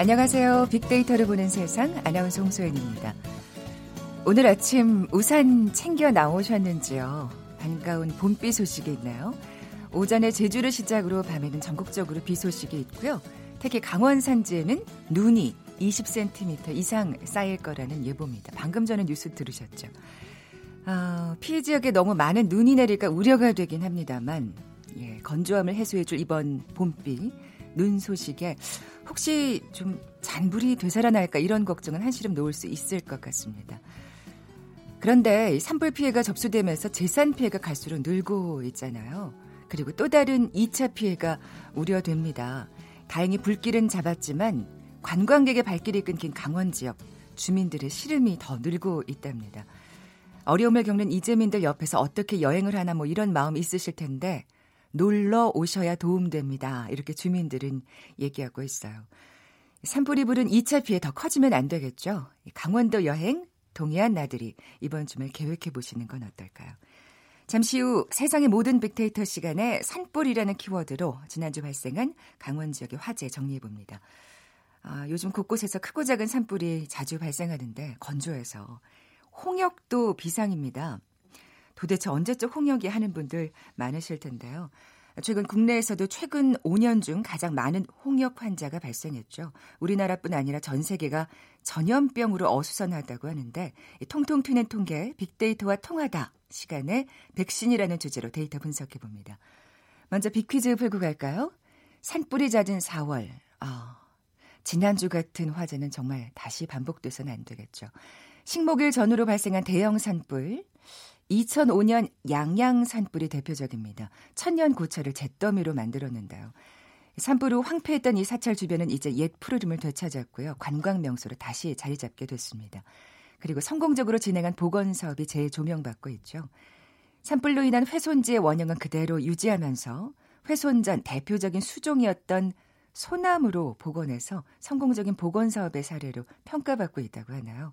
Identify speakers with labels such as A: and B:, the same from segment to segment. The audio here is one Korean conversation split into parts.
A: 안녕하세요. 빅데이터를 보는 세상 아나운서 홍소연입니다. 오늘 아침 우산 챙겨 나오셨는지요? 반가운 봄비 소식이 있나요? 오전에 제주를 시작으로 밤에는 전국적으로 비 소식이 있고요. 특히 강원 산지에는 눈이 20cm 이상 쌓일 거라는 예보입니다. 방금 전에 뉴스 들으셨죠? 어, 피해 지역에 너무 많은 눈이 내릴까 우려가 되긴 합니다만 예, 건조함을 해소해줄 이번 봄비 눈 소식에 혹시 좀 잔불이 되살아날까 이런 걱정은 한시름 놓을 수 있을 것 같습니다. 그런데 산불 피해가 접수되면서 재산 피해가 갈수록 늘고 있잖아요. 그리고 또 다른 2차 피해가 우려됩니다. 다행히 불길은 잡았지만 관광객의 발길이 끊긴 강원 지역 주민들의 시름이 더 늘고 있답니다. 어려움을 겪는 이재민들 옆에서 어떻게 여행을 하나 뭐 이런 마음 있으실 텐데 놀러 오셔야 도움됩니다. 이렇게 주민들은 얘기하고 있어요. 산불이 부른 2차 피해 더 커지면 안 되겠죠. 강원도 여행 동해안 나들이 이번 주말 계획해 보시는 건 어떨까요? 잠시 후 세상의 모든 빅데이터 시간에 산불이라는 키워드로 지난주 발생한 강원 지역의 화재 정리해 봅니다. 아, 요즘 곳곳에서 크고 작은 산불이 자주 발생하는데 건조해서 홍역도 비상입니다. 도대체 언제적 홍역이 하는 분들 많으실 텐데요. 최근 국내에서도 최근 5년 중 가장 많은 홍역 환자가 발생했죠. 우리나라뿐 아니라 전 세계가 전염병으로 어수선하다고 하는데 통통 튀는 통계 빅데이터와 통하다 시간에 백신이라는 주제로 데이터 분석해 봅니다. 먼저 빅퀴즈 풀고 갈까요? 산불이 잦은 4월. 아, 지난주 같은 화재는 정말 다시 반복돼서는 안 되겠죠. 식목일 전후로 발생한 대형 산불. 2005년 양양 산불이 대표적입니다. 천년 고철을 잿더미로 만들었는데요. 산불 후 황폐했던 이 사찰 주변은 이제 옛 푸르름을 되찾았고요. 관광 명소로 다시 자리 잡게 됐습니다. 그리고 성공적으로 진행한 복원 사업이 재조명받고 있죠. 산불로 인한 훼손지의 원형은 그대로 유지하면서 훼손 전 대표적인 수종이었던 소나무로 복원해서 성공적인 복원 사업의 사례로 평가받고 있다고 하나요.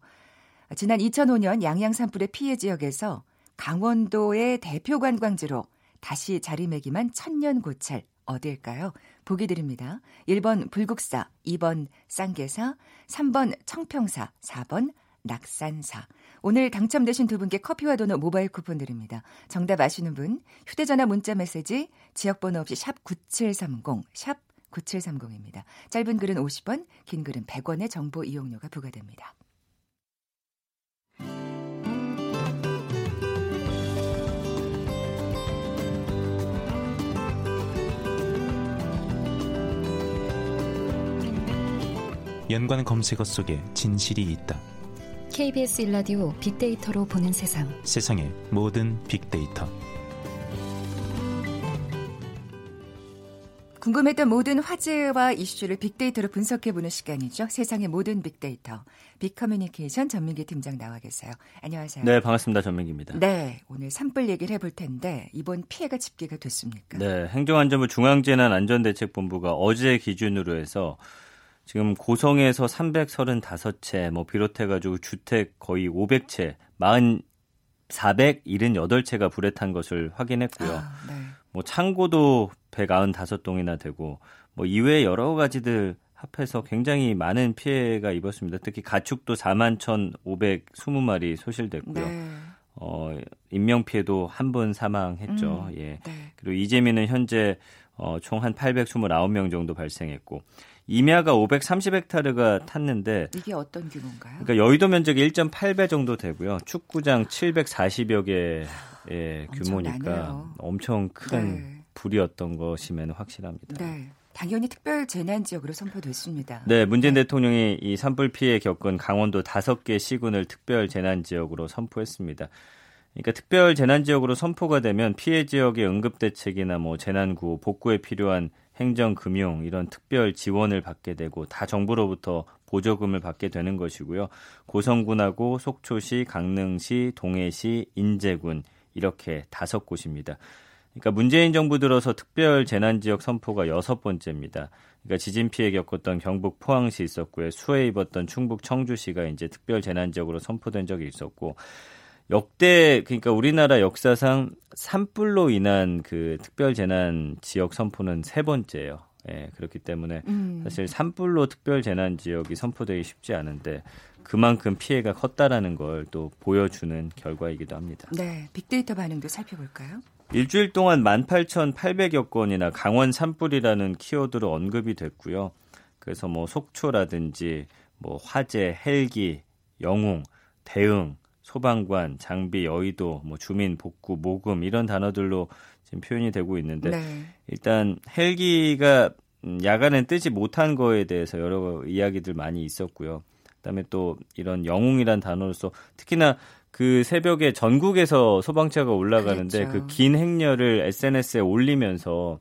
A: 지난 2005년 양양 산불의 피해 지역에서 강원도의 대표 관광지로 다시 자리매김한 천년 고찰 어디일까요? 보기 드립니다. 1번 불국사, 2번 쌍계사, 3번 청평사, 4번 낙산사. 오늘 당첨되신 두 분께 커피와 도넛 모바일 쿠폰 드립니다. 정답 아시는 분 휴대전화 문자 메시지 지역번호 없이 샵 9730, 샵 9730입니다. 짧은 글은 50원, 긴 글은 100원의 정보 이용료가 부과됩니다.
B: 연관 검색어 속에 진실이 있다.
C: KBS 일라디오 빅데이터로 보는 세상.
B: 세상의 모든 빅데이터.
A: 궁금했던 모든 화제와 이슈를 빅데이터로 분석해보는 시간이죠. 세상의 모든 빅데이터. 빅커뮤니케이션 전민기 팀장 나와 계세요. 안녕하세요.
D: 네, 반갑습니다. 전민기입니다.
A: 네, 오늘 산불 얘기를 해볼 텐데 이번 피해가 집계가 됐습니까?
D: 네, 행정안전부 중앙재난안전대책본부가 어제 기준으로 해서 지금 고성에서 335채 뭐 비롯해 가지고 주택 거의 500채, 40, 478채가 불에 탄 것을 확인했고요. 아, 네. 뭐 창고도 195동이나 되고 뭐 이외에 여러 가지들 합해서 굉장히 많은 피해가 입었습니다. 특히 가축도 4만 1,520마리 소실됐고요. 네. 어, 인명 피해도 한 분 사망했죠. 음, 예. 네. 그리고 이재민은 현재 어, 총 한 829명 정도 발생했고 임야가 530헥타르가 탔는데
A: 이게 어떤 규모인가요?
D: 그러니까 여의도 면적이 1.8배 정도 되고요. 축구장 740여 개의 규모니까 엄청 큰 네. 불이었던 것이면 확실합니다.
A: 네. 당연히 특별 재난 지역으로 선포됐습니다.
D: 네, 문재인 네. 대통령이 이 산불 피해 겪은 강원도 5개 시군을 특별 재난 지역으로 선포했습니다. 그러니까 특별 재난 지역으로 선포가 되면 피해 지역의 응급 대책이나 뭐 재난 구호, 복구에 필요한 행정, 금융 이런 특별 지원을 받게 되고 다 정부로부터 보조금을 받게 되는 것이고요. 고성군하고 속초시, 강릉시, 동해시, 인제군 이렇게 다섯 곳입니다. 그러니까 문재인 정부 들어서 특별 재난 지역 선포가 여섯 번째입니다. 그러니까 지진 피해 겪었던 경북 포항시 있었고요. 수해 입었던 충북 청주시가 이제 특별 재난 지역으로 선포된 적이 있었고 역대 그러니까 우리나라 역사상 산불로 인한 그 특별 재난 지역 선포는 세 번째예요. 예, 그렇기 때문에 음. 사실 산불로 특별 재난 지역이 선포되기 쉽지 않은데 그만큼 피해가 컸다라는 걸 또 보여주는 결과이기도 합니다.
A: 네, 빅데이터 반응도 살펴볼까요?
D: 일주일 동안 18,800여 건이나 강원 산불이라는 키워드로 언급이 됐고요. 그래서 뭐 속초라든지 뭐 화재, 헬기, 영웅, 대응, 소방관, 장비, 여의도, 뭐 주민 복구, 모금 이런 단어들로 지금 표현이 되고 있는데 네. 일단 헬기가 음, 야간엔 뜨지 못한 거에 대해서 여러 이야기들 많이 있었고요. 그다음에 또 이런 영웅이란 단어로서 특히나 그 새벽에 전국에서 소방차가 올라가는데 그긴 그렇죠. 행렬을 SNS에 올리면서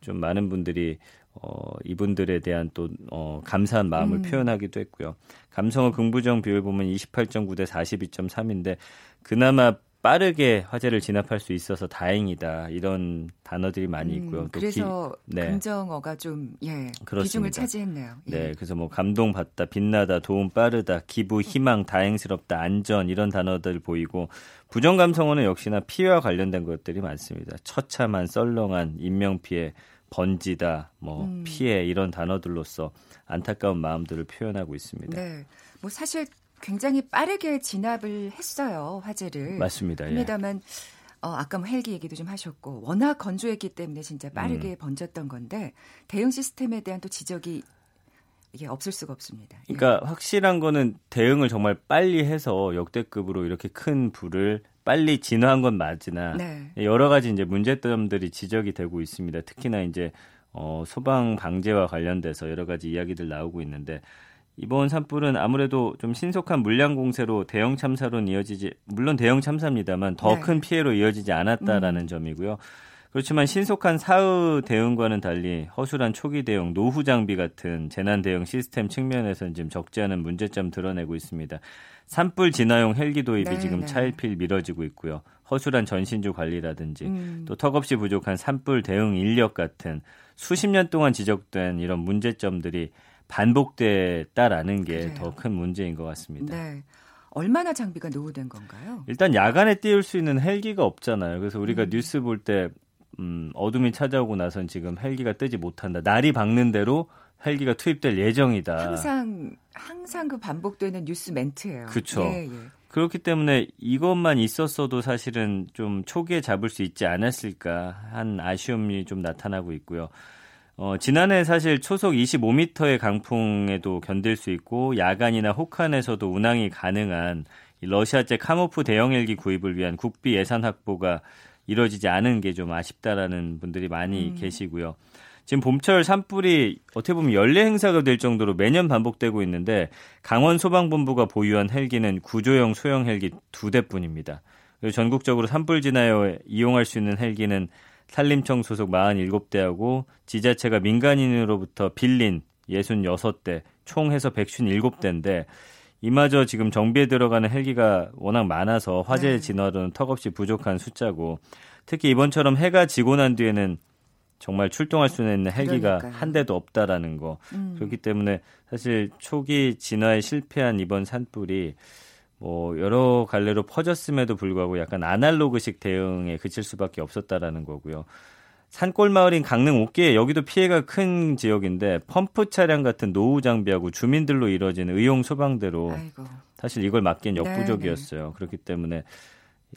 D: 좀 많은 분들이 어, 이분들에 대한 또 어, 감사한 마음을 음. 표현하기도 했고요. 감성어 긍부정 비율 보면 28.9 대 42.3인데 그나마 빠르게 화재를 진압할 수 있어서 다행이다 이런 단어들이 많이 음, 있고요. 음,
A: 그래서 기, 네. 긍정어가 좀 예, 비중을 차지했네요.
D: 예. 네, 그래서 뭐 감동받다, 빛나다, 도움 빠르다, 기부, 희망, 다행스럽다, 안전 이런 단어들 보이고 부정 감성어는 역시나 피해와 관련된 것들이 많습니다. 처참한, 썰렁한, 인명 피해, 번지다, 뭐 음. 피해 이런 단어들로서 안타까운 마음들을 표현하고 있습니다.
A: 네, 뭐 사실 굉장히 빠르게 진압을 했어요 화재를.
D: 맞습니다.
A: 예. 합니다만 어, 아까 뭐 헬기 얘기도 좀 하셨고 워낙 건조했기 때문에 진짜 빠르게 음. 번졌던 건데 대응 시스템에 대한 또 지적이 이게 없을 수가 없습니다.
D: 예. 그러니까 예. 확실한 거는 대응을 정말 빨리 해서 역대급으로 이렇게 큰 불을 빨리 진화한 건 맞으나 네. 여러 가지 이제 문제점들이 지적이 되고 있습니다. 특히나 이제 어, 소방 방제와 관련돼서 여러 가지 이야기들 나오고 있는데 이번 산불은 아무래도 좀 신속한 물량 공세로 대형 참사로 이어지지 물론 대형 참사입니다만 더큰 네. 피해로 이어지지 않았다라는 음. 점이고요. 그렇지만 신속한 사후 대응과는 달리 허술한 초기 대응, 노후 장비 같은 재난 대응 시스템 측면에서는 지금 적지 않은 문제점 드러내고 있습니다. 산불 진화용 헬기 도입이 네, 지금 네. 차일필 미뤄지고 있고요. 허술한 전신주 관리라든지 음. 또 턱없이 부족한 산불 대응 인력 같은 수십 년 동안 지적된 이런 문제점들이 반복됐다라는 게 더 큰 문제인 것 같습니다. 네.
A: 얼마나 장비가 노후된 건가요?
D: 일단 야간에 띄울 수 있는 헬기가 없잖아요. 그래서 우리가 음. 뉴스 볼 때 음, 어둠이 찾아오고 나선 지금 헬기가 뜨지 못한다. 날이 밝는 대로 헬기가 투입될 예정이다.
A: 항상 항상 그 반복되는 뉴스 멘트예요.
D: 그렇죠. 예, 예. 그렇기 때문에 이것만 있었어도 사실은 좀 초기에 잡을 수 있지 않았을까 한 아쉬움이 좀 나타나고 있고요. 어, 지난해 사실 초속 25m의 강풍에도 견딜 수 있고 야간이나 혹한에서도 운항이 가능한 러시아제 카모프 대형 헬기 구입을 위한 국비 예산 확보가 이뤄지지 않은 게 좀 아쉽다라는 분들이 많이 음. 계시고요. 지금 봄철 산불이 어떻게 보면 연례 행사가 될 정도로 매년 반복되고 있는데 강원 소방본부가 보유한 헬기는 구조형 소형 헬기 두 대뿐입니다. 그리고 전국적으로 산불 진화에 이용할 수 있는 헬기는 산림청 소속 47대하고 지자체가 민간인으로부터 빌린 66대, 총 해서 157대인데 이마저 지금 정비에 들어가는 헬기가 워낙 많아서 화재 네. 진화로는 턱없이 부족한 숫자고 특히 이번처럼 해가 지고 난 뒤에는 정말 출동할 수 있는 헬기가 그러니까요. 한 대도 없다라는 거. 음. 그렇기 때문에 사실 초기 진화에 실패한 이번 산불이 뭐 여러 갈래로 퍼졌음에도 불구하고 약간 아날로그식 대응에 그칠 수밖에 없었다라는 거고요. 산골 마을인 강릉 옥계 여기도 피해가 큰 지역인데 펌프 차량 같은 노후 장비하고 주민들로 이뤄진 의용 소방대로 아이고. 사실 이걸 막기엔 역부족이었어요. 네네. 그렇기 때문에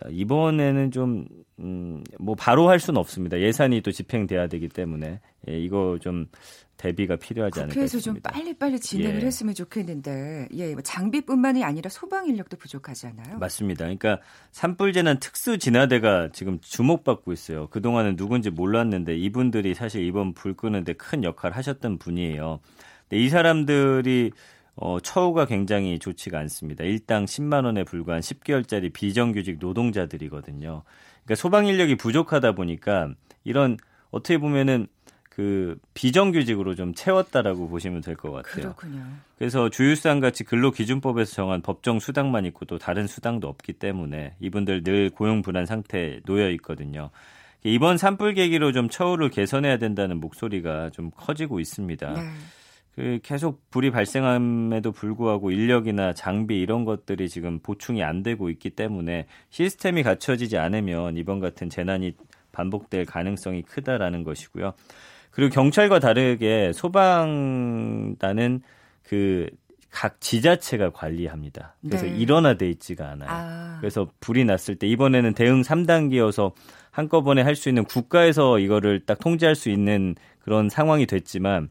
D: 이번에는 좀, 음, 뭐, 바로 할 수는 없습니다. 예산이 또 집행돼야 되기 때문에. 예, 이거 좀 대비가 필요하지 않을까
A: 국회에서 좀 빨리빨리 진행을 예. 했으면 좋겠는데, 예, 뭐 장비뿐만이 아니라 소방 인력도 부족하잖아요.
D: 맞습니다. 그러니까 산불 재난 특수 진화대가 지금 주목받고 있어요. 그동안은 누군지 몰랐는데 이분들이 사실 이번 불 끄는데 큰 역할을 하셨던 분이에요. 근데 이 사람들이 어, 처우가 굉장히 좋지가 않습니다. 일당 10만 원에 불과한 10개월짜리 비정규직 노동자들이거든요. 그러니까 소방 인력이 부족하다 보니까 이런 어떻게 보면은 그 비정규직으로 좀 채웠다라고 보시면 될 것 같아요.
A: 그렇군요.
D: 그래서 주유상 같이 근로기준법에서 정한 법정 수당만 있고 또 다른 수당도 없기 때문에 이분들 늘 고용 불안 상태에 놓여 있거든요. 이번 산불 계기로 좀 처우를 개선해야 된다는 목소리가 좀 커지고 있습니다. 네. 그 계속 불이 발생함에도 불구하고 인력이나 장비 이런 것들이 지금 보충이 안 되고 있기 때문에 시스템이 갖춰지지 않으면 이번 같은 재난이 반복될 가능성이 크다라는 것이고요. 그리고 경찰과 다르게 소방단은 그 각 지자체가 관리합니다. 그래서
A: 네.
D: 일원화돼 있지가 않아요.
A: 아.
D: 그래서 불이 났을 때 이번에는 대응 3단계여서 한꺼번에 할 수 있는 국가에서 이거를 딱 통제할 수 있는 그런 상황이 됐지만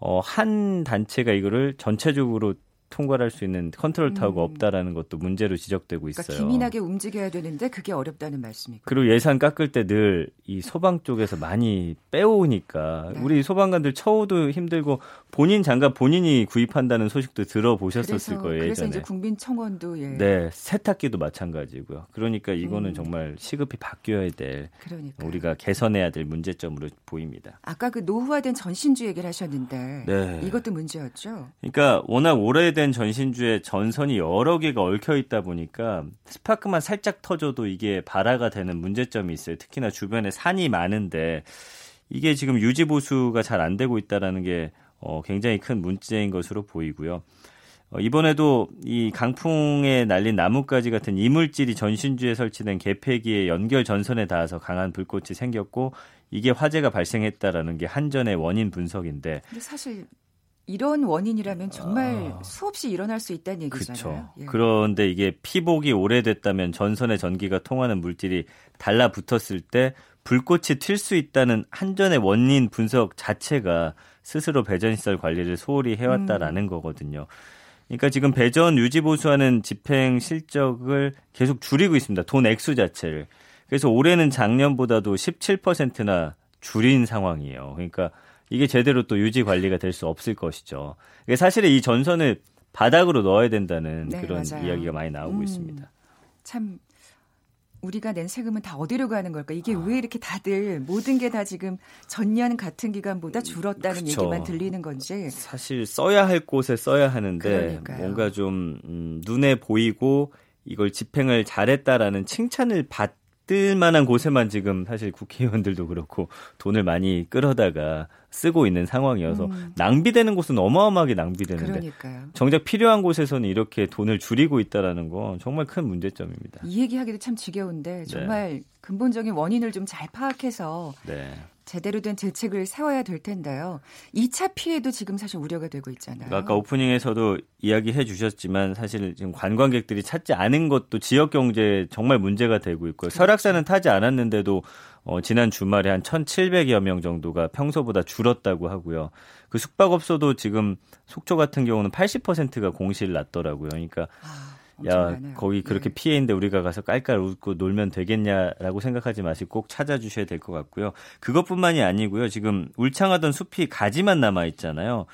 D: 어, 한 단체가 이거를 전체적으로 통과할 수 있는 컨트롤 타워가
A: 음.
D: 없다라는 것도 문제로 지적되고
A: 그러니까
D: 있어요.
A: 기민하게 움직여야 되는데 그게 어렵다는 말씀이고.
D: 그리고 예산 깎을 때 늘 이 소방 쪽에서 많이 빼오니까
A: 네.
D: 우리 소방관들 처우도 힘들고 본인 장갑 본인이 구입한다는 소식도 들어보셨었을
A: 그래서,
D: 거예요
A: 그래서
D: 예전에.
A: 이제 국민청원도 예.
D: 네, 세탁기도 마찬가지고요. 그러니까 이거는
A: 음.
D: 정말 시급히 바뀌어야 될
A: 그러니까.
D: 우리가 개선해야 될 문제점으로 보입니다.
A: 아까 그 노후화된 전신주 얘기를 하셨는데
D: 네.
A: 이것도 문제였죠.
D: 그러니까 워낙 오래된 전신주에 전선이 여러 개가 얽혀 있다 보니까 스파크만 살짝 터져도 이게 발화가 되는 문제점이 있어요. 특히나 주변에 산이 많은데 이게 지금 유지 보수가 잘 안 되고 있다라는 게 어, 굉장히 큰 문제인 것으로 보이고요. 어, 이번에도 이 강풍에 날린 나뭇가지 같은 이물질이 전신주에 설치된 개폐기의 연결 전선에 닿아서 강한 불꽃이 생겼고 이게 화재가 발생했다라는 게 한전의 원인 분석인데
A: 사실 이런 원인이라면 정말
D: 아.
A: 수없이 일어날 수 있다는 얘기잖아요. 예.
D: 그런데 이게 피복이 오래됐다면 전선의 전기가 통하는 물질이 달라붙었을 때 불꽃이 튈 수 있다는 한전의 원인 분석 자체가 스스로 배전시설 관리를 소홀히 해왔다라는
A: 음.
D: 거거든요. 그러니까 지금 배전 유지 보수하는 집행 실적을 계속 줄이고 있습니다. 돈 액수 자체를. 그래서 올해는 작년보다도 17%나 줄인 상황이에요. 그러니까 이게 제대로 또 유지 관리가 될 수 없을 것이죠. 이게 사실은 이 전선을 바닥으로 넣어야 된다는
A: 네,
D: 그런
A: 맞아요.
D: 이야기가 많이 나오고
A: 음.
D: 있습니다.
A: 참 우리가 낸 세금은 다 어디로 가는 걸까? 이게
D: 아.
A: 왜 이렇게 다들 모든 게 다 지금 전년 같은 기간보다 줄었다는
D: 그쵸.
A: 얘기만 들리는 건지.
D: 사실 써야 할 곳에 써야 하는데
A: 그러니까요.
D: 뭔가 좀 음, 눈에 보이고 이걸 집행을 잘했다라는 칭찬을 받 을 만한 곳에만 지금 사실 국회의원들도 그렇고 돈을 많이 끌어다가 쓰고 있는 상황이어서
A: 음.
D: 낭비되는 곳은 어마어마하게 낭비되는데
A: 그러니까요.
D: 정작 필요한 곳에서는 이렇게 돈을 줄이고 있다라는 건 정말 큰 문제점입니다.
A: 이 얘기하기도 참 지겨운데 정말 근본적인 원인을 좀 잘 파악해서
D: 네.
A: 제대로 된 대책을 세워야 될 텐데요. 2차 피해도 지금 사실 우려가 되고 있잖아요.
D: 아까 오프닝에서도 이야기해 주셨지만 사실 지금 관광객들이 찾지 않은 것도 지역 경제에 정말 문제가 되고 있고요.
A: 그렇죠.
D: 설악산은 타지 않았는데도 어, 지난 주말에 한 1,700여 명 정도가 평소보다 줄었다고 하고요. 그 숙박업소도 지금 속초 같은 경우는 80%가 공실 났더라고요. 그러니까
A: 아,
D: 야
A: 많아요.
D: 거기 그렇게
A: 예.
D: 피해인데 우리가 가서 깔깔 웃고 놀면 되겠냐라고 생각하지 마시고 꼭 찾아주셔야 될 것 같고요. 그것뿐만이 아니고요. 지금 울창하던 숲이 가지만 남아 있잖아요.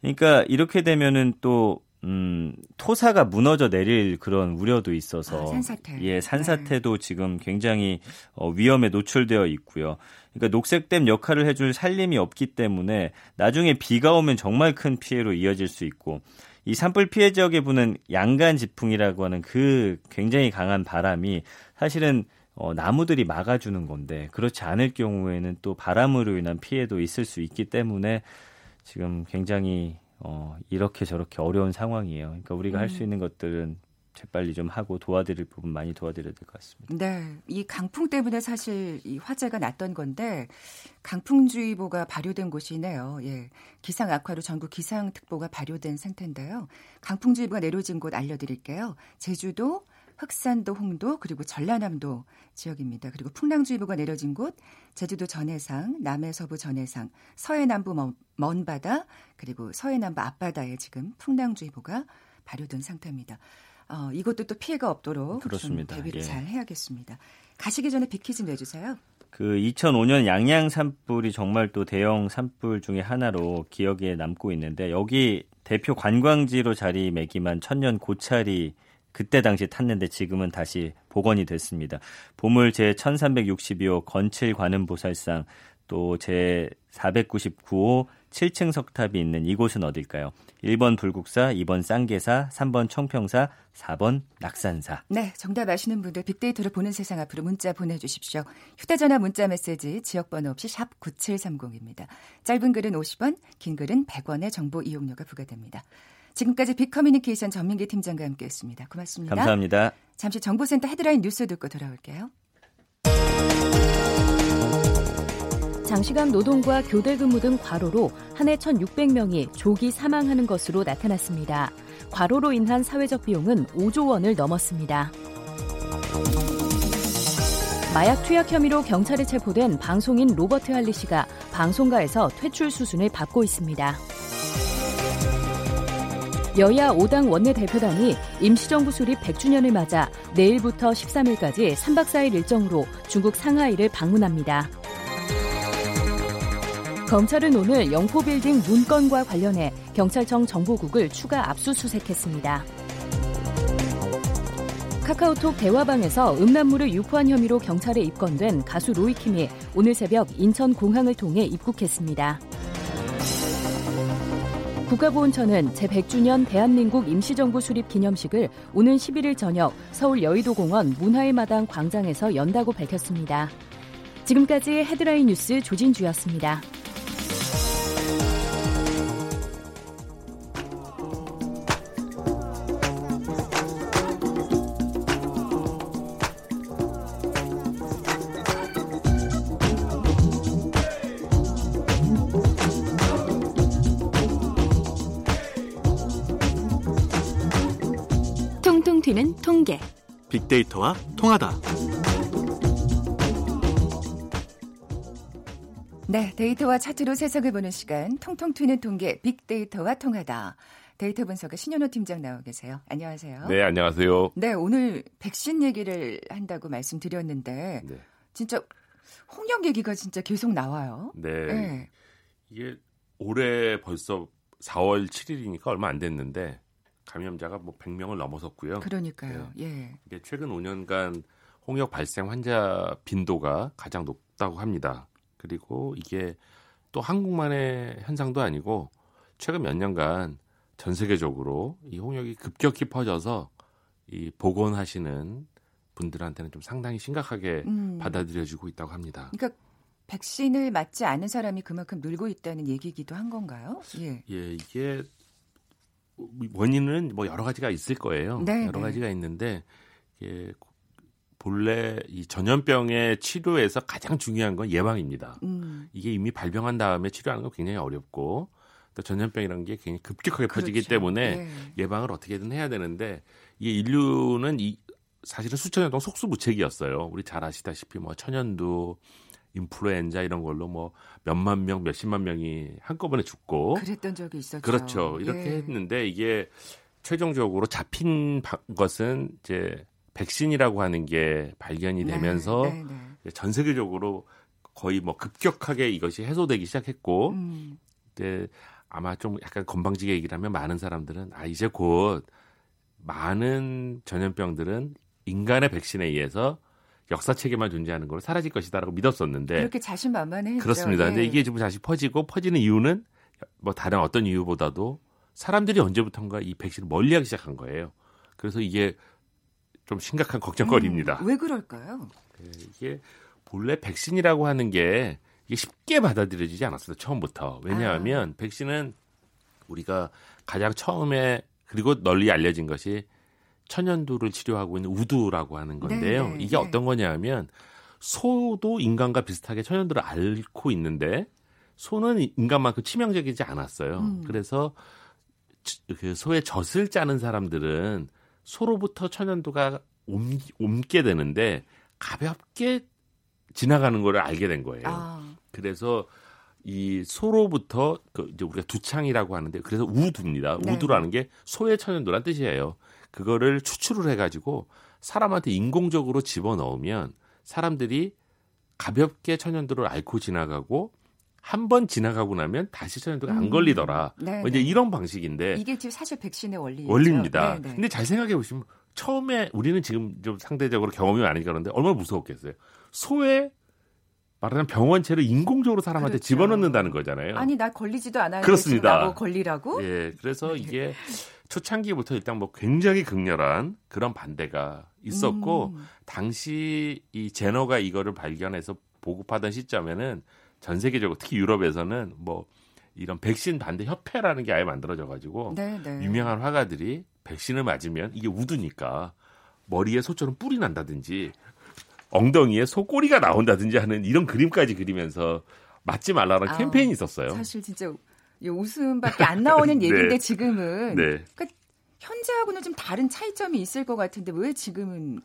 D: 그러니까 이렇게 되면은 또 음, 토사가 무너져 내릴 그런 우려도 있어서
A: 아, 산사태.
D: 예, 산사태도 지금 굉장히 어, 위험에 노출되어 있고요. 그러니까 녹색댐 역할을 해줄 산림이 없기 때문에 나중에 비가 오면 정말 큰 피해로 이어질 수 있고 이 산불 피해 지역에 부는 양간 지풍이라고 하는 그 굉장히 강한 바람이 사실은 어, 나무들이 막아주는 건데 그렇지 않을 경우에는 또 바람으로 인한 피해도 있을 수 있기 때문에 지금 굉장히 어, 이렇게 저렇게 어려운 상황이에요. 그러니까 우리가 할수 있는 것들은 재빨리 좀 하고 도와드릴 부분 많이 도와드려야 될 것 같습니다.
A: 네, 이 강풍 때문에 사실 이 화재가 났던 건데 강풍주의보가 발효된 곳이네요. 예, 기상 악화로 전국 기상특보가 발효된 상태인데요. 강풍주의보가 내려진 곳 알려드릴게요. 제주도, 흑산도, 홍도 그리고 전라남도 지역입니다. 그리고 풍랑주의보가 내려진 곳 제주도 전해상, 남해서부 전해상, 서해남부 먼, 먼바다 그리고 서해남부 앞바다에 지금 풍랑주의보가 발효된 상태입니다. 어, 이것도 또 피해가 없도록 좀
D: 그렇습니다.
A: 대비를
D: 예.
A: 잘 해야겠습니다. 가시기 전에 비키즈 내주세요.
D: 그 2005년 양양 산불이 정말 또 대형 산불 중에 하나로 기억에 남고 있는데 여기 대표 관광지로 자리매김한 천년 고찰이 그때 당시 탔는데 지금은 다시 복원이 됐습니다. 보물 제 1362호 건칠 관음 보살상 또 제 499호 7층 석탑이 있는 이곳은 어딜까요? 1번 불국사, 2번 쌍계사, 3번 청평사, 4번 낙산사.
A: 네, 정답 아시는 분들 빅데이터를 보는 세상 앞으로 문자 보내주십시오. 휴대전화 문자 메시지 지역번호 없이 샵 9730입니다. 짧은 글은 50원, 긴 글은 100원의 정보 이용료가 부과됩니다. 지금까지 빅커뮤니케이션 전민기 팀장과 함께했습니다. 고맙습니다.
D: 감사합니다.
A: 잠시 정보센터 헤드라인 뉴스 듣고 돌아올게요.
E: 장시간 노동과 교대 근무 등 과로로 한 해 1,600명이 조기 사망하는 것으로 나타났습니다. 과로로 인한 사회적 비용은 5조 원을 넘었습니다. 마약 투약 혐의로 경찰에 체포된 방송인 로버트 할리 씨가 방송가에서 퇴출 수순을 밟고 있습니다. 여야 5당 원내대표단이 임시정부 수립 100주년을 맞아 내일부터 13일까지 3박 4일 일정으로 중국 상하이를 방문합니다. 검찰은 오늘 영포빌딩 문건과 관련해 경찰청 정보국을 추가 압수수색했습니다. 카카오톡 대화방에서 음란물을 유포한 혐의로 경찰에 입건된 가수 로이킴이 오늘 새벽 인천 공항을 통해 입국했습니다. 국가보훈처는 제100주년 대한민국 임시정부 수립 기념식을 오는 11일 저녁 서울 여의도공원 문화의 마당 광장에서 연다고 밝혔습니다. 지금까지 헤드라인 뉴스 조진주였습니다.
F: 빅데이터와 통하다.
A: 네, 데이터와 차트로 세석을 보는 시간 통통 튀는 통계 빅데이터와 통하다. 데이터 분석의 신현호 팀장 나와 계세요. 안녕하세요.
G: 네, 안녕하세요.
A: 네, 오늘 백신 얘기를 한다고 말씀드렸는데 네. 진짜 홍역 얘기가 진짜 계속 나와요.
G: 네. 네. 이게 올해 벌써 4월 7일이니까 얼마 안 됐는데 감염자가 뭐 100명을 넘어섰고요.
A: 그러니까요. 네. 예.
G: 이게 최근 5년간 홍역 발생 환자 빈도가 가장 높다고 합니다. 그리고 이게 또 한국만의 현상도 아니고 최근 몇 년간 전 세계적으로 이 홍역이 급격히 퍼져서 이 복원하시는 분들한테는 좀 상당히 심각하게 음. 받아들여지고 있다고 합니다.
A: 그러니까 백신을 맞지 않은 사람이 그만큼 늘고 있다는 얘기기도 한 건가요?
G: 예. 예, 이게 원인은 뭐 여러 가지가 있을 거예요. 네, 여러 네. 가지가 있는데 이게 본래 이 전염병의 치료에서 가장 중요한 건 예방입니다. 음. 이게 이미 발병한 다음에 치료하는 건 굉장히 어렵고 또 전염병이라는 게 굉장히 급격하게 그렇죠. 퍼지기 때문에 네. 예방을 어떻게든 해야 되는데 이 인류는 이 사실은 수천 년 동안 속수무책이었어요. 우리 잘 아시다시피 뭐 천연두 인플루엔자 이런 걸로 뭐 몇만 명, 몇십만 명이 한꺼번에 죽고
A: 그랬던 적이 있었죠.
G: 그렇죠. 이렇게 예. 했는데 이게 최종적으로 잡힌 것은 이제 백신이라고 하는 게 발견이 네, 되면서 네, 네, 네. 전 세계적으로 거의 뭐 급격하게 이것이 해소되기 시작했고 음. 이제 아마 좀 약간 건방지게 얘기를 하면 많은 사람들은 아 이제 곧 많은 전염병들은 인간의 백신에 의해서 역사책에만 존재하는 걸로 사라질 것이다라고 믿었었는데
A: 그렇게 자신만만해
G: 그렇습니다. 예. 근데 이게 지금 다시 퍼지고 퍼지는 이유는 뭐 다른 어떤 이유보다도 사람들이 언제부턴가 이 백신을 멀리하기 시작한 거예요. 그래서 이게 좀 심각한 걱정거리입니다.
A: 음, 왜 그럴까요?
G: 네, 이게 본래 백신이라고 하는 게 이게 쉽게 받아들여지지 않았어요. 처음부터. 왜냐하면 아. 백신은 우리가 가장 처음에 그리고 널리 알려진 것이 천연두를 치료하고 있는 우두라고 하는 건데요. 네네, 이게 네. 어떤 거냐면 소도 인간과 비슷하게 천연두를 앓고 있는데 소는 인간만큼 치명적이지 않았어요. 음. 그래서 그 소의 젖을 짜는 사람들은 소로부터 천연두가 옮, 옮게 되는데 가볍게 지나가는 거를 알게 된 거예요. 아. 그래서 이 소로부터 그 이제 우리가 두창이라고 하는데 그래서 우두입니다. 네. 우두라는 게 소의 천연두란 뜻이에요. 그거를 추출을 해가지고 사람한테 인공적으로 집어 넣으면 사람들이 가볍게 천연두를 앓고 지나가고 한 번 지나가고 나면 다시 천연두가 음. 안 걸리더라. 네, 뭐 이제 네. 이런 방식인데
A: 이게 지금 사실 백신의 원리
G: 원리입니다. 네, 네. 근데 잘 생각해 보시면 처음에 우리는 지금 좀 상대적으로 경험이 많으니까 그런데 얼마나 무서웠겠어요. 소에 말하자면 병원체를 인공적으로 사람한테 그렇죠. 집어넣는다는 거잖아요.
A: 아니 나 걸리지도 않아요. 그렇습니다. 걸리라고?
G: 예, 그래서 네. 이게 초창기부터 일단 뭐 굉장히 극렬한 그런 반대가 있었고 음. 당시 이 제너가 이거를 발견해서 보급하던 시점에는 전 세계적으로 특히 유럽에서는 뭐 이런 백신 반대 협회라는 게 아예 만들어져 가지고 네, 네. 유명한 화가들이 백신을 맞으면 이게 우드니까 머리에 소처럼 뿔이 난다든지 엉덩이에 소꼬리가 나온다든지 하는 이런 그림까지 그리면서 맞지 말라는
A: 아,
G: 캠페인이 있었어요.
A: 사실 진짜 이 웃음밖에 안 나오는
G: 네.
A: 얘기인데 지금은
G: 네.
A: 그러니까 현재하고는 좀 다른 차이점이 있을 것 같은데 왜 지금은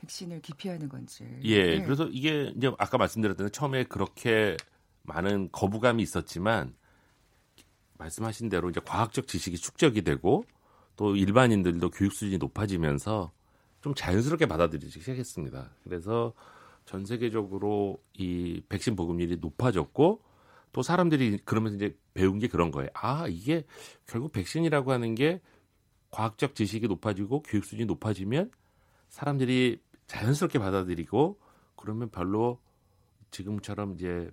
A: 백신을 기피하는 건지.
G: 예,
A: 네.
G: 그래서 이게 이제 아까 말씀드렸던 처음에 그렇게 많은 거부감이 있었지만 말씀하신 대로 이제 과학적 지식이 축적이 되고 또 일반인들도 교육 수준이 높아지면서 좀 자연스럽게 받아들이기 시작했습니다. 그래서 전 세계적으로 이 백신 보급률이 높아졌고 또 사람들이 그러면서 이제 배운 게 그런 거예요. 아, 이게 결국 백신이라고 하는 게 과학적 지식이 높아지고 교육 수준이 높아지면 사람들이 자연스럽게 받아들이고 그러면 별로 지금처럼 이제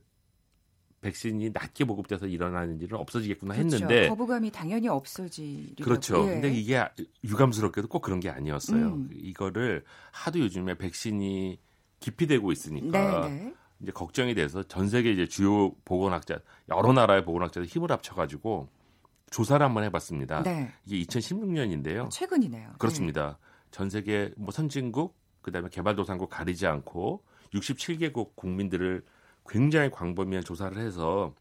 G: 백신이 낮게 보급돼서 일어나는 일은 없어지겠구나 했는데
A: 그렇죠. 거부감이 당연히 없어지리라고.
G: 그렇죠.
A: 예.
G: 근데 이게 유감스럽게도 꼭 그런 게 아니었어요.
A: 음.
G: 이거를 하도 요즘에 백신이 기피되고 있으니까
A: 네, 네.
G: 이제 걱정이 돼서 전 세계 이제 주요 보건학자 여러 나라의 보건학자들 힘을 합쳐가지고 조사를 한번 해봤습니다.
A: 네.
G: 이게 2016년인데요.
A: 최근이네요.
G: 그렇습니다. 전 세계 뭐 선진국 그다음에 개발도상국 가리지 않고 67개국 국민들을 굉장히 광범위한 조사를 해서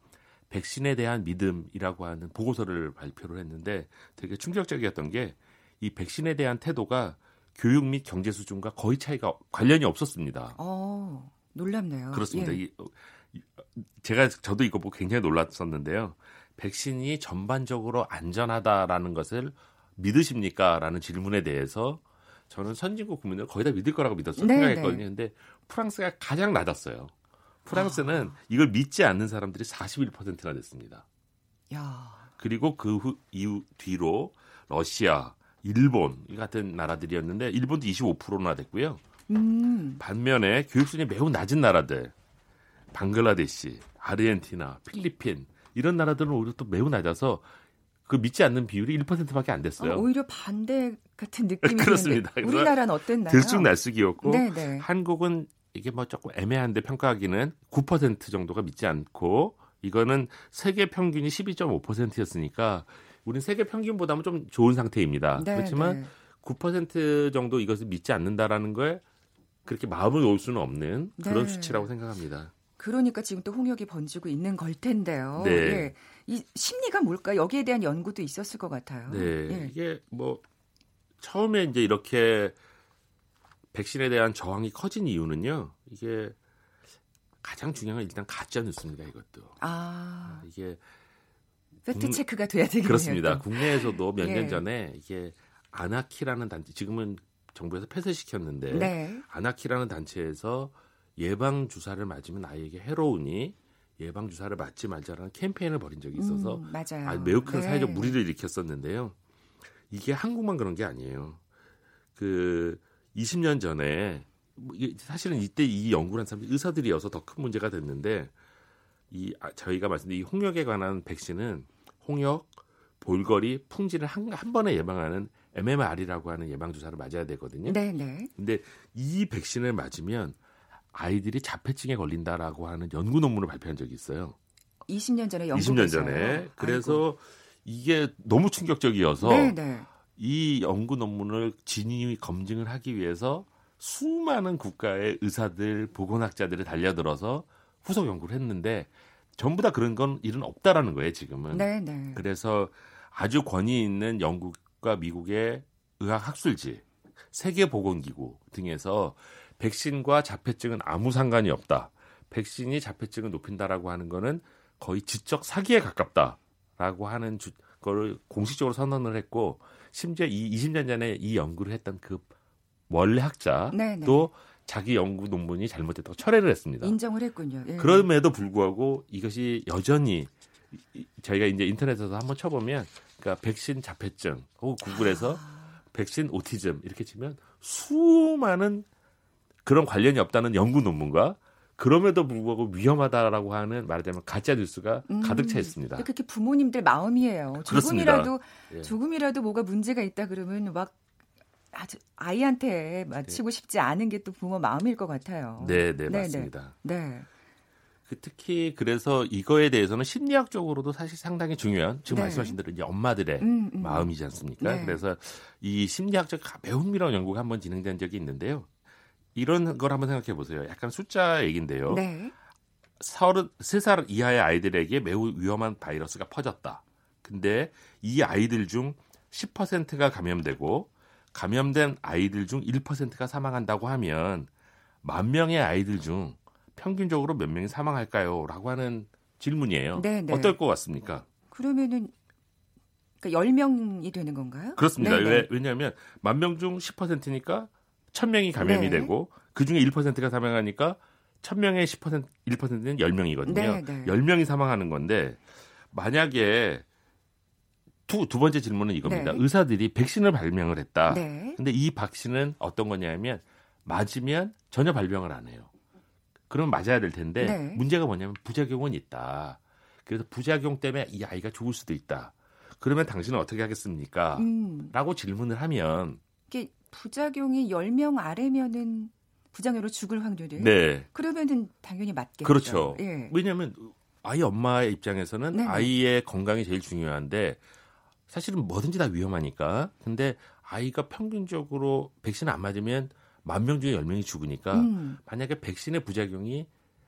G: 백신에 대한 믿음이라고 하는 보고서를 발표를 했는데 되게 충격적이었던 게 이 백신에 대한 태도가 교육 및 경제 수준과 거의 차이가 관련이 없었습니다.
A: 어, 놀랍네요.
G: 그렇습니다.
A: 예.
G: 이, 어, 제가 저도 이거 보고 굉장히 놀랐었는데요. 백신이 전반적으로 안전하다라는 것을 믿으십니까? 라는 질문에 대해서 저는 선진국 국민들 거의 다 믿을 거라고 믿었어요.
A: 네,
G: 생각했거든요. 근데 프랑스가 가장 낮았어요. 프랑스는 이걸 믿지 않는 사람들이 41%나 됐습니다.
A: 야,
G: 그리고 그 후, 이후 뒤로 러시아, 일본 이 같은 나라들이었는데 일본도 25%나 됐고요.
A: 음,
G: 반면에 교육 수준이 매우 낮은 나라들, 방글라데시, 아르헨티나, 필리핀 이런 나라들은 오히려 또 매우 낮아서 그 믿지 않는 비율이 1%밖에 안 됐어요.
A: 어, 오히려 반대 같은 느낌이
G: 그렇습니다.
A: 우리나라는 어땠나요?
G: 들쑥날쑥이었고
A: 네, 네.
G: 한국은 이게 뭐 조금 애매한데 평가하기는 9% 정도가 믿지 않고 이거는 세계 평균이 12.5%였으니까 우린 세계 평균보다는 좀 좋은 상태입니다.
A: 네,
G: 그렇지만
A: 네.
G: 9% 정도 이것을 믿지 않는다라는 걸 그렇게 마음을 놓을 수는 없는 그런
A: 네.
G: 수치라고 생각합니다.
A: 그러니까 지금 또 홍역이 번지고 있는 걸 텐데요.
G: 네.
A: 예. 이 심리가 뭘까? 여기에 대한 연구도 있었을 것 같아요.
G: 네,
A: 예.
G: 이게 뭐 처음에 이제 이렇게 백신에 대한 저항이 커진 이유는요. 이게 가장 중요한 건 일단 가짜 뉴스입니다. 이것도
A: 아,
G: 이게
A: 팩트
G: 국-
A: 체크가 돼야 되겠네요.
G: 그렇습니다.
A: 또.
G: 국내에서도 몇년
A: 예.
G: 전에 이게 아나키라는 단체 지금은 정부에서 폐쇄시켰는데
A: 네.
G: 아나키라는 단체에서 예방 주사를 맞으면 아이에게 해로우니 예방 주사를 맞지 말자라는 캠페인을 벌인 적이 있어서
A: 음, 맞아요.
G: 아, 매우 큰
A: 네.
G: 사회적 무리를 일으켰었는데요. 이게 한국만 그런 게 아니에요. 그 20년 전에 뭐 사실은 이때 이 연구를 한 사람이 의사들이어서 더 큰 문제가 됐는데 이 아, 저희가 말씀드린 이 홍역에 관한 백신은 홍역, 볼거리, 풍진을 한, 한 번에 예방하는 MMR이라고 하는 예방 주사를 맞아야 되거든요.
A: 네, 네.
G: 근데 이 백신을 맞으면 아이들이 자폐증에 걸린다라고 하는 연구 논문을 발표한 적이 있어요.
A: 20년 전에 영국에서
G: 20년 전에. 그래서 이게 너무 충격적이어서
A: 네, 네.
G: 이 연구 논문을 진위 검증을 하기 위해서 수많은 국가의 의사들, 보건학자들을 달려들어서 후속 연구를 했는데 전부 다 그런 건 일은 없다라는 거예요, 지금은.
A: 네, 네.
G: 그래서 아주 권위 있는 영국과 미국의 의학 학술지, 세계 보건 기구 등에서 백신과 자폐증은 아무 상관이 없다. 백신이 자폐증을 높인다라고 하는 거는 거의 지적 사기에 가깝다라고 하는 주, 거를 공식적으로 선언을 했고 심지어 이 20년 전에 이 연구를 했던 그 원래 학자도
A: 네, 네.
G: 자기 연구 논문이 잘못됐다고 철회를 했습니다.
A: 인정을 했군요. 예.
G: 그럼에도 불구하고 이것이 여전히 저희가 이제 인터넷에서 한번 쳐보면 그러니까 백신 자폐증 혹은 구글에서
A: 아.
G: 백신 오티즘 이렇게 치면 수많은 그런 관련이 없다는 연구 논문과 그럼에도 불구하고 위험하다라고 하는 말하자면 가짜 뉴스가
A: 음.
G: 가득 차 있습니다.
A: 그게 부모님들 마음이에요. 조금이라도
G: 예.
A: 조금이라도 뭐가 문제가 있다 그러면 막 아주 아이한테 맞히고 싶지 않은 게 또 부모 마음일 것 같아요.
G: 네, 네,
A: 네,
G: 맞습니다.
A: 네.
G: 그 특히 그래서 이거에 대해서는 심리학적으로도 사실 상당히 중요한 지금
A: 네.
G: 말씀하신 대로 이제 엄마들의
A: 음, 음.
G: 마음이지 않습니까?
A: 네.
G: 그래서 이 심리학적 매우 흥미로운 연구가 한번 진행된 적이 있는데요. 이런 걸 한번 생각해 보세요. 약간 숫자 얘기인데요.
A: 네.
G: 33살 이하의 아이들에게 매우 위험한 바이러스가 퍼졌다. 근데 이 아이들 중 10%가 감염되고 감염된 아이들 중 1%가 사망한다고 하면 만 명의 아이들 중 평균적으로 몇 명이 사망할까요? 라고 하는 질문이에요.
A: 네, 네.
G: 어떨 것 같습니까?
A: 그러면은 그러니까 10명이 되는 건가요?
G: 그렇습니다.
A: 네네.
G: 왜, 왜냐하면 만 명 중 10%니까 1000명이 감염이
A: 네.
G: 되고 그중에 1%가 사망하니까 1000명의 10% 1%는 10명이거든요.
A: 네, 네.
G: 10명이 사망하는 건데 만약에 두, 두 번째 질문은 이겁니다.
A: 네.
G: 의사들이 백신을 발명을 했다.
A: 네.
G: 근데 이 백신은 어떤 거냐면 맞으면 전혀 발병을 안 해요. 그러면 맞아야 될 텐데
A: 네.
G: 문제가 뭐냐면 부작용은 있다. 그래서 부작용 때문에 이 아이가 죽을 수도 있다. 그러면 당신은 어떻게 하겠습니까?
A: 음.
G: 라고 질문을 하면
A: 이게 부작용이 10명 아래면은 부작용으로 죽을 확률이
G: 네.
A: 그러면은 당연히 맞겠죠.
G: 그렇죠.
A: 예.
G: 왜냐하면 아이 엄마의 입장에서는
A: 네네.
G: 아이의 건강이 제일 중요한데 사실은 뭐든지 다 위험하니까. 근데 아이가 평균적으로 백신 안 맞으면 만 명 중에 10명이 죽으니까
A: 음.
G: 만약에 백신의 부작용이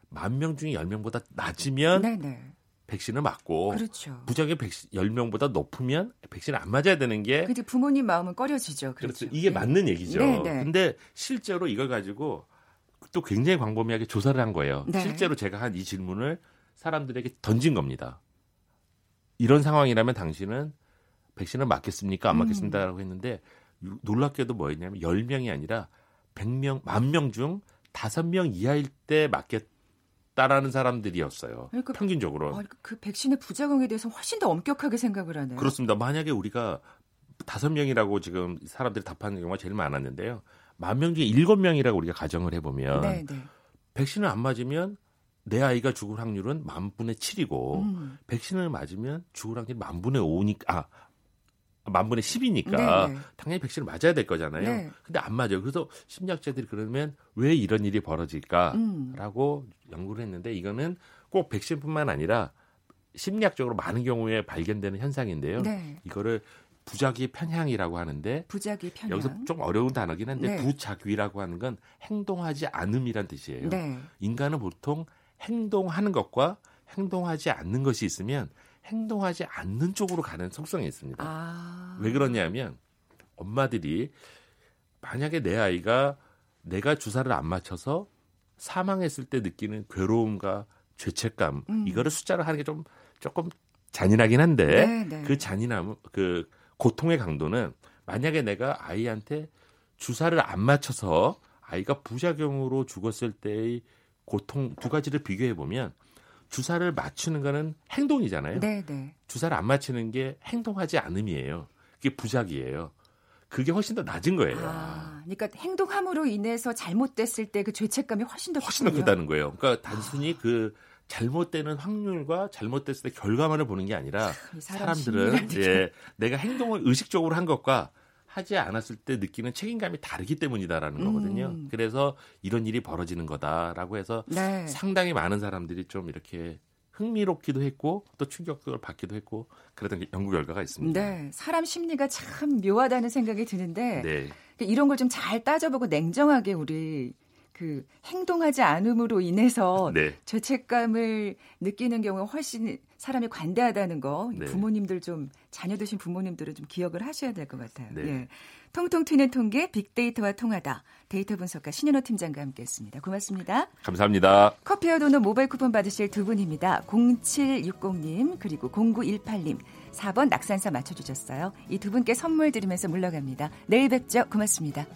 G: 만 명 중에 10명보다 낮으면
A: 네, 네.
G: 백신을 맞고
A: 그렇죠.
G: 부작용이 백신 10명보다 높으면 백신을 안 맞아야 되는 게
A: 근데 부모님 마음은 꺼려지죠.
G: 그렇죠.
A: 그렇죠.
G: 이게
A: 예.
G: 맞는 얘기죠.
A: 네, 네.
G: 근데 실제로 이걸 가지고 또 굉장히 광범위하게 조사를 한 거예요.
A: 네.
G: 실제로 제가 한 이 질문을 사람들에게 던진 겁니다. 이런 상황이라면 당신은 백신을 맞겠습니까? 안
A: 음.
G: 맞겠습니다라고 했는데 유- 놀랍게도 뭐였냐면 10명이 아니라 100명, 만 명 중 5명 이하일 때 맞겠 다라는 사람들이었어요.
A: 그러니까-
G: 평균적으로.
A: 아, 그 백신의 부작용에 대해서 훨씬 더 엄격하게 생각을 하네요.
G: 그렇습니다. 만약에 우리가 다섯 명이라고 지금 사람들이 답하는 경우가 제일 많았는데요. 만 명 중에 일곱 명이라고 우리가 가정을 해보면
A: 네, 네.
G: 백신을 안 맞으면 내 아이가 죽을 확률은 만 분의 칠이고
A: 음.
G: 백신을 맞으면 죽을 확률이 만 분의 오니까 아, 만 분의 10이니까
A: 네, 네.
G: 당연히 백신을 맞아야 될 거잖아요.
A: 네.
G: 근데 안 맞아요. 그래서 심리학자들이 그러면 왜 이런 일이 벌어질까라고
A: 음.
G: 연구를 했는데 이거는 꼭 백신뿐만 아니라 심리학적으로 많은 경우에 발견되는 현상인데요.
A: 네.
G: 이거를 부작위 편향이라고 하는데
A: 부작위 편향.
G: 여기서 좀 어려운 단어긴 한데
A: 네.
G: 부작위라고 하는 건 행동하지 않음이란 뜻이에요.
A: 네.
G: 인간은 보통 행동하는 것과 행동하지 않는 것이 있으면 행동하지 않는 쪽으로 가는 속성이 있습니다.
A: 아.
G: 왜 그러냐면 엄마들이 만약에 내 아이가 내가 주사를 안 맞춰서 사망했을 때 느끼는 괴로움과 죄책감
A: 음.
G: 이거를 숫자로 하는 게 좀 조금 잔인하긴 한데
A: 네, 네.
G: 그 잔인함 그 고통의 강도는 만약에 내가 아이한테 주사를 안 맞춰서 아이가 부작용으로 죽었을 때의 고통 두 가지를 비교해 보면 주사를 맞추는 거는 행동이잖아요.
A: 네, 네.
G: 주사를 안 맞히는 게 행동하지 않음이에요. 그게 부작이에요. 그게 훨씬 더 낮은 거예요.
A: 아, 그러니까 행동함으로 인해서 잘못됐을 때 그 죄책감이 훨씬 더
G: 훨씬 더. 크다는 거예요. 그러니까 단순히 그 잘못되는 확률과 잘못됐을 때 결과만을 보는 게 아니라
A: 사람
G: 사람들은 예, 내가 행동을 의식적으로 한 것과 하지 않았을 때 느끼는 책임감이 다르기 때문이다라는 거거든요.
A: 음.
G: 그래서 이런 일이 벌어지는 거다라고 해서
A: 네.
G: 상당히 많은 사람들이 좀 이렇게 흥미롭기도 했고 또 충격을 받기도 했고 그랬던 연구 결과가 있습니다.
A: 네, 사람 심리가 참 묘하다는 생각이 드는데
G: 네.
A: 이런 걸 좀 잘 따져보고 냉정하게 우리 그 행동하지 않음으로 인해서
G: 네.
A: 죄책감을 느끼는 경우가 훨씬 사람이 관대하다는 거
G: 네.
A: 부모님들 좀 자녀 두신 부모님들은 좀 기억을 하셔야 될 것 같아요.
G: 네.
A: 예. 통통 튀는 통계 빅데이터와 통하다 데이터 분석가 신현호 팀장과 함께했습니다. 고맙습니다.
G: 감사합니다.
A: 커피와 도넛 모바일 쿠폰 받으실 두 분입니다. 0760님 그리고 0918님 4번 낙산사 맞춰주셨어요. 이 두 분께 선물 드리면서 물러갑니다. 내일 뵙죠. 고맙습니다.